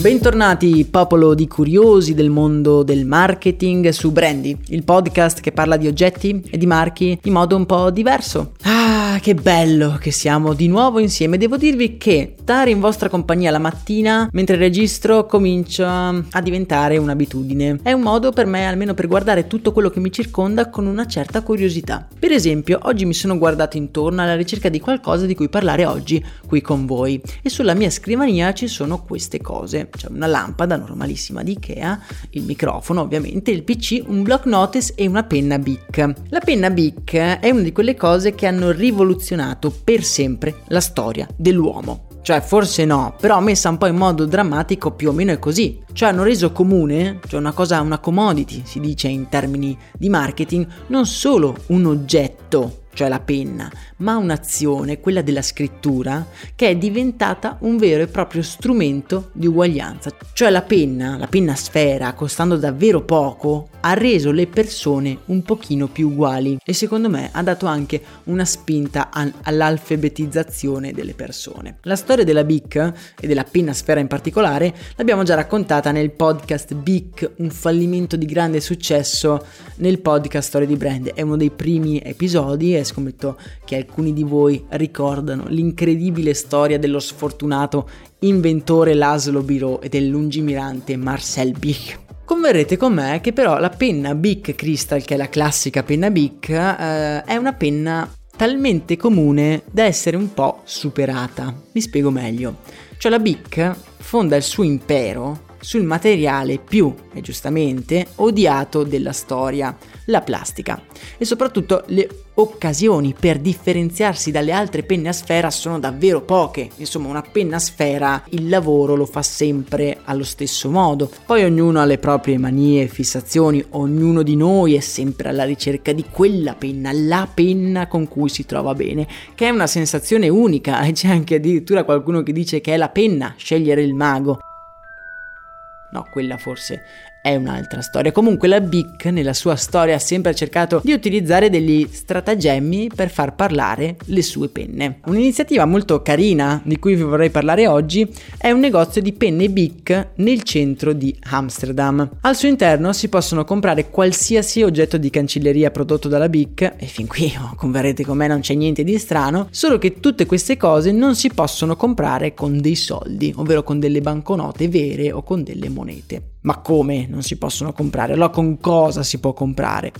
Bentornati popolo di curiosi del mondo del marketing su Brandy, il podcast che parla di oggetti e di marchi in modo un po' diverso. Ah, che bello che siamo di nuovo insieme. Devo dirvi che stare in vostra compagnia la mattina mentre registro comincia a diventare un'abitudine. È un modo per me, almeno per guardare tutto quello che mi circonda con una certa curiosità. Per esempio, oggi mi sono guardato intorno alla ricerca di qualcosa di cui parlare oggi qui con voi e sulla mia scrivania ci sono queste cose c'è una lampada normalissima di Ikea, il microfono ovviamente, il PC, un block notice e una penna Bic. La penna Bic è una di quelle cose che hanno rivoluzionato per sempre la storia dell'uomo. Cioè, forse no, però messa un po' in modo drammatico più o meno è così. Cioè, hanno reso comune, cioè una cosa, una commodity, si dice in termini di marketing, non solo un oggetto cioè la penna, ma un'azione, quella della scrittura, che è diventata un vero e proprio strumento di uguaglianza. Cioè la penna, la penna sfera, costando davvero poco, ha reso le persone un pochino più uguali e secondo me ha dato anche una spinta all'alfabetizzazione delle persone. La storia della BIC e della penna sfera in particolare l'abbiamo già raccontata nel podcast BIC, un fallimento di grande successo nel podcast Storia di Brand. È uno dei primi episodi e scommetto che alcuni di voi ricordano l'incredibile storia dello sfortunato inventore Laszlo Biro e del lungimirante Marcel Bich. Converrete con me che però la penna Bic Crystal, che è la classica penna Bic, eh, è una penna talmente comune da essere un po' superata. Mi spiego meglio. Cioè la Bic fonda il suo impero sul materiale più, e giustamente, odiato della storia, la plastica. E soprattutto le occasioni per differenziarsi dalle altre penne a sfera sono davvero poche. Insomma, una penna a sfera il lavoro lo fa sempre allo stesso modo. Poi ognuno ha le proprie manie e fissazioni, ognuno di noi è sempre alla ricerca di quella penna, la penna con cui si trova bene, che è una sensazione unica e c'è anche addirittura qualcuno che dice che è la penna scegliere il mago. No, quella forse è un'altra storia. Comunque la BIC nella sua storia ha sempre cercato di utilizzare degli stratagemmi per far parlare le sue penne. Un'iniziativa molto carina di cui vi vorrei parlare oggi è un negozio di penne BIC nel centro di Amsterdam. Al suo interno si possono comprare qualsiasi oggetto di cancelleria prodotto dalla BIC e fin qui oh, converrete con me non c'è niente di strano, solo che tutte queste cose non si possono comprare con dei soldi, ovvero con delle banconote vere o con delle monete. Ma come non si possono comprare? Allora con cosa si può comprare?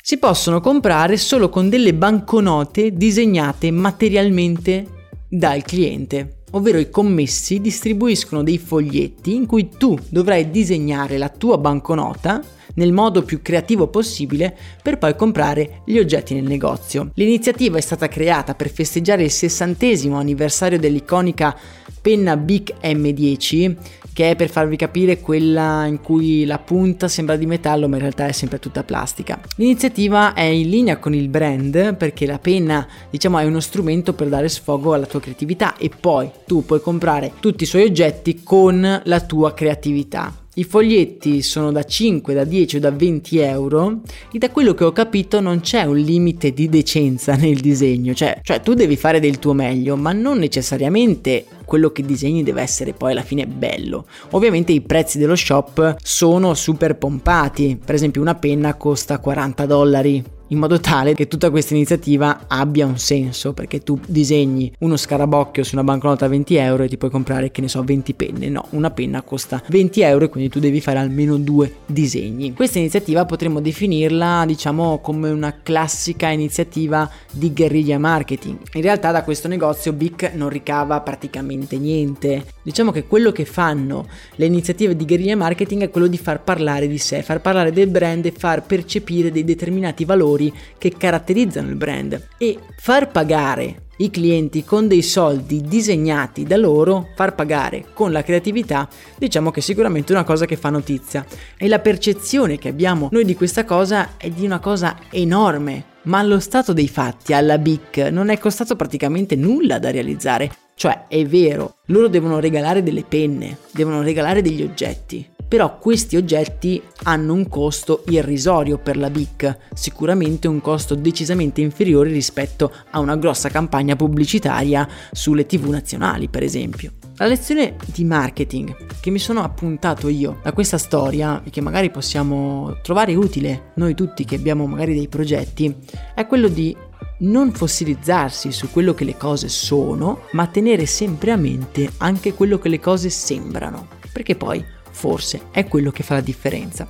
Si possono comprare solo con delle banconote disegnate materialmente dal cliente, ovvero i commessi distribuiscono dei foglietti in cui tu dovrai disegnare la tua banconota nel modo più creativo possibile per poi comprare gli oggetti nel negozio. L'iniziativa è stata creata per festeggiare il sessantesimo anniversario dell'iconica penna Bic M10 che è per farvi capire quella in cui la punta sembra di metallo ma in realtà è sempre tutta plastica. L'iniziativa è in linea con il brand perché la penna diciamo è uno strumento per dare sfogo alla tua creatività e poi tu puoi comprare tutti i suoi oggetti con la tua creatività. I foglietti sono da 5, da 10 o da 20 euro e da quello che ho capito non c'è un limite di decenza nel disegno, cioè, cioè, tu devi fare del tuo meglio, ma non necessariamente quello che disegni deve essere poi alla fine bello. Ovviamente i prezzi dello shop sono super pompati, per esempio una penna costa 40 dollari, in modo tale che tutta questa iniziativa abbia un senso, perché tu disegni uno scarabocchio su una banconota a 20 euro e ti puoi comprare, che ne so, 20 penne. No, una penna costa 20 euro e quindi tu devi fare almeno due disegni. Questa iniziativa potremmo definirla, diciamo, come una classica iniziativa di guerriglia marketing. In realtà da questo negozio Bic non ricava praticamente niente. Diciamo che quello che fanno le iniziative di guerriglia marketing è quello di far parlare di sé, far parlare del brand e far percepire dei determinati valori che caratterizzano il brand e far pagare i clienti con dei soldi disegnati da loro, far pagare con la creatività, diciamo che è sicuramente una cosa che fa notizia. E la percezione che abbiamo noi di questa cosa è di una cosa enorme. Ma allo stato dei fatti, alla BIC, non è costato praticamente nulla da realizzare. Cioè, è vero, loro devono regalare delle penne, devono regalare degli oggetti, però questi oggetti hanno un costo irrisorio per la BIC, sicuramente un costo decisamente inferiore rispetto a una grossa campagna pubblicitaria sulle tv nazionali, per esempio. La lezione di marketing che mi sono appuntato io da questa storia e che magari possiamo trovare utile noi tutti che abbiamo magari dei progetti è quello di non fossilizzarsi su quello che le cose sono, ma tenere sempre a mente anche quello che le cose sembrano, perché poi forse è quello che fa la differenza.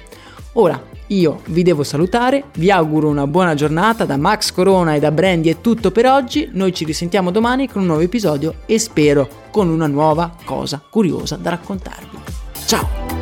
Ora, io vi devo salutare, vi auguro una buona giornata da Max Corona e da Brandy è tutto per oggi, noi ci risentiamo domani con un nuovo episodio e spero con una nuova cosa curiosa da raccontarvi. Ciao!